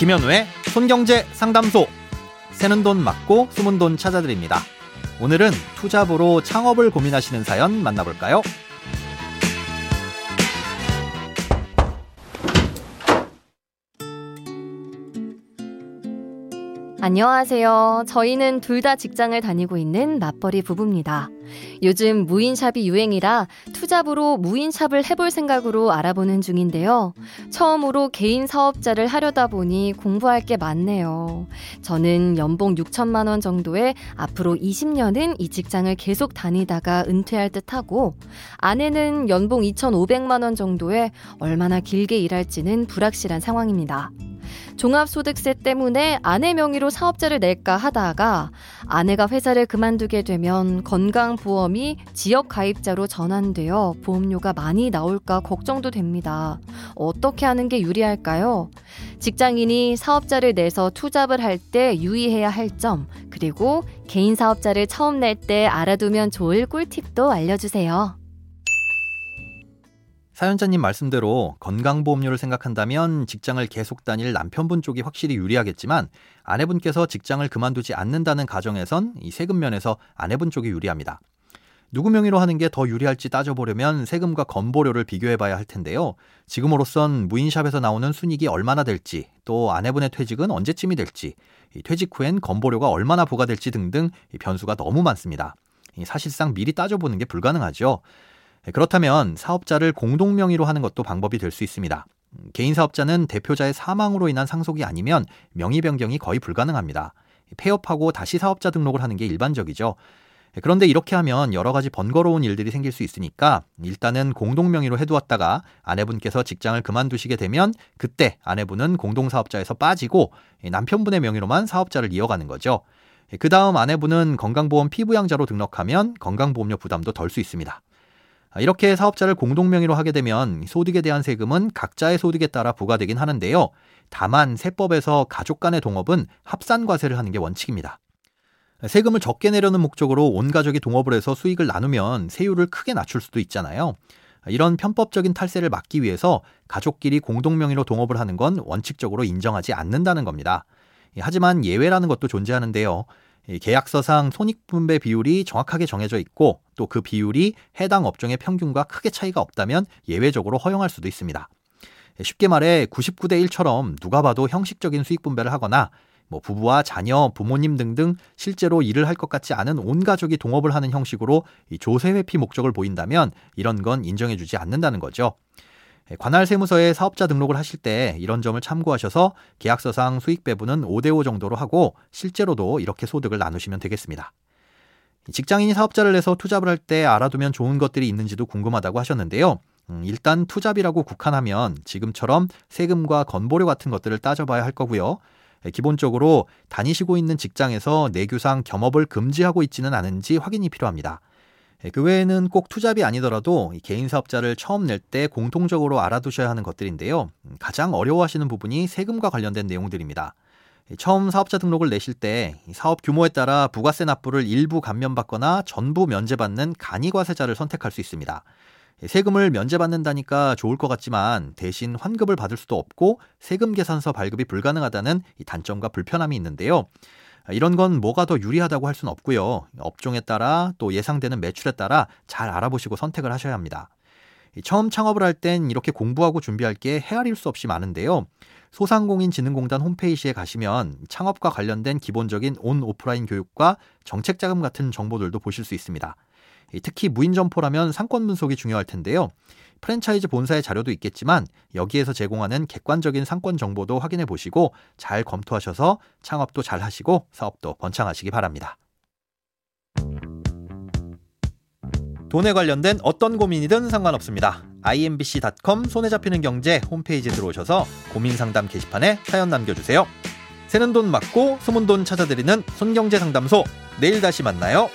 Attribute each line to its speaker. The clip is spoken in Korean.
Speaker 1: 김현우의 손경제 상담소. 새는 돈 맞고 숨은 돈 찾아드립니다. 오늘은 투잡으로 창업을 고민하시는 사연 만나볼까요?
Speaker 2: 안녕하세요. 저희는 둘 다 직장을 다니고 있는 맞벌이 부부입니다. 요즘 무인샵이 유행이라 투잡으로 무인샵을 해볼 생각으로 알아보는 중인데요. 처음으로 개인 사업자를 하려다 보니 공부할 게 많네요. 저는 연봉 6천만 원 정도에 앞으로 20년은 이 직장을 계속 다니다가 은퇴할 듯 하고 아내는 연봉 2,500만 원 정도에 얼마나 길게 일할지는 불확실한 상황입니다. 종합소득세 때문에 아내 명의로 사업자를 낼까 하다가 아내가 회사를 그만두게 되면 건강보험이 지역 가입자로 전환되어 보험료가 많이 나올까 걱정도 됩니다. 어떻게 하는 게 유리할까요? 직장인이 사업자를 내서 투잡을 할 때 유의해야 할 점, 그리고 개인 사업자를 처음 낼 때 알아두면 좋을 꿀팁도 알려주세요.
Speaker 1: 사연자님 말씀대로 건강보험료를 생각한다면 직장을 계속 다닐 남편분 쪽이 확실히 유리하겠지만 아내분께서 직장을 그만두지 않는다는 가정에선 이 세금 면에서 아내분 쪽이 유리합니다. 누구 명의로 하는 게 더 유리할지 따져보려면 세금과 건보료를 비교해봐야 할 텐데요. 지금으로선 무인샵에서 나오는 순익이 얼마나 될지, 또 아내분의 퇴직은 언제쯤이 될지, 퇴직 후엔 건보료가 얼마나 부과될지 등등 변수가 너무 많습니다. 사실상 미리 따져보는 게 불가능하죠. 네, 그렇다면 사업자를 공동 명의로 하는 것도 방법이 될 수 있습니다. 음, 개인 사업자는 대표자의 사망으로 인한 상속이 아니면 명의 변경이 거의 불가능합니다. 폐업하고 다시 사업자 등록을 하는 게 일반적이죠. 네, 그런데 이렇게 하면 여러 가지 번거로운 일들이 생길 수 있으니까 일단은 공동 명의로 해두었다가 아내분께서 직장을 그만두시게 되면 그때 아내분은 공동 사업자에서 빠지고 남편분의 명의로만 사업자를 이어가는 거죠. 네, 그 다음 아내분은 건강보험 피부양자로 등록하면 건강보험료 부담도 덜 수 있습니다. 아, 이렇게 사업자를 공동명의로 하게 되면 소득에 대한 세금은 각자의 소득에 따라 부과되긴 하는데요. 다만 세법에서 가족 간의 동업은 합산 과세를 하는 게 원칙입니다. 세금을 적게 내려는 목적으로 온 가족이 동업을 해서 수익을 나누면 세율을 크게 낮출 수도 있잖아요. 이런 편법적인 탈세를 막기 위해서 가족끼리 공동명의로 동업을 하는 건 원칙적으로 인정하지 않는다는 겁니다. 하지만 예외라는 것도 존재하는데요. 계약서상 손익분배 비율이 정확하게 정해져 있고 또 그 비율이 해당 업종의 평균과 크게 차이가 없다면 예외적으로 허용할 수도 있습니다. 쉽게 말해 99대 1처럼 누가 봐도 형식적인 수익 분배를 하거나 뭐 부부와 자녀, 부모님 등등 실제로 일을 할 것 같지 않은 온 가족이 동업을 하는 형식으로 조세 회피 목적을 보인다면 이런 건 인정해주지 않는다는 거죠. 예, 관할 세무서에 사업자 등록을 하실 때 이런 점을 참고하셔서 계약서상 수익 배분은 5대5 정도로 하고 실제로도 이렇게 소득을 나누시면 되겠습니다. 직장인이 사업자를 내서 투잡을 할 때 알아두면 좋은 것들이 있는지도 궁금하다고 하셨는데요. 음, 일단 투잡이라고 국한하면 지금처럼 세금과 건보료 같은 것들을 따져봐야 할 거고요. 예, 기본적으로 다니시고 있는 직장에서 내규상 겸업을 금지하고 있지는 않은지 확인이 필요합니다. 예, 그 외에는 꼭 투잡이 아니더라도 개인 사업자를 처음 낼 때 공통적으로 알아두셔야 하는 것들인데요. 음, 가장 어려워하시는 부분이 세금과 관련된 내용들입니다. 처음 사업자 등록을 내실 때 사업 규모에 따라 부가세 납부를 일부 감면받거나 전부 면제받는 간이과세자를 선택할 수 있습니다. 세금을 면제받는다니까 좋을 것 같지만 대신 환급을 받을 수도 없고 세금 계산서 발급이 불가능하다는 단점과 불편함이 있는데요. 이런 건 뭐가 더 유리하다고 할 수는 없고요. 업종에 따라 또 예상되는 매출에 따라 잘 알아보시고 선택을 하셔야 합니다. 처음 창업을 할 땐 이렇게 공부하고 준비할 게 헤아릴 수 없이 많은데요. 소상공인진흥공단 홈페이지에 가시면 창업과 관련된 기본적인 온 오프라인 교육과 정책 자금 같은 정보들도 보실 수 있습니다. 특히 무인 점포라면 상권 분석이 중요할 텐데요. 프랜차이즈 본사의 자료도 있겠지만 여기에서 제공하는 객관적인 상권 정보도 확인해 보시고 잘 검토하셔서 창업도 잘 하시고 사업도 번창하시기 바랍니다. 돈에 관련된 어떤 고민이든 상관없습니다. imbc.com 손에 잡히는 경제 홈페이지에 들어오셔서 고민 상담 게시판에 사연 남겨주세요. 새는 돈 맞고 숨은 돈 찾아드리는 손경제 상담소 내일 다시 만나요.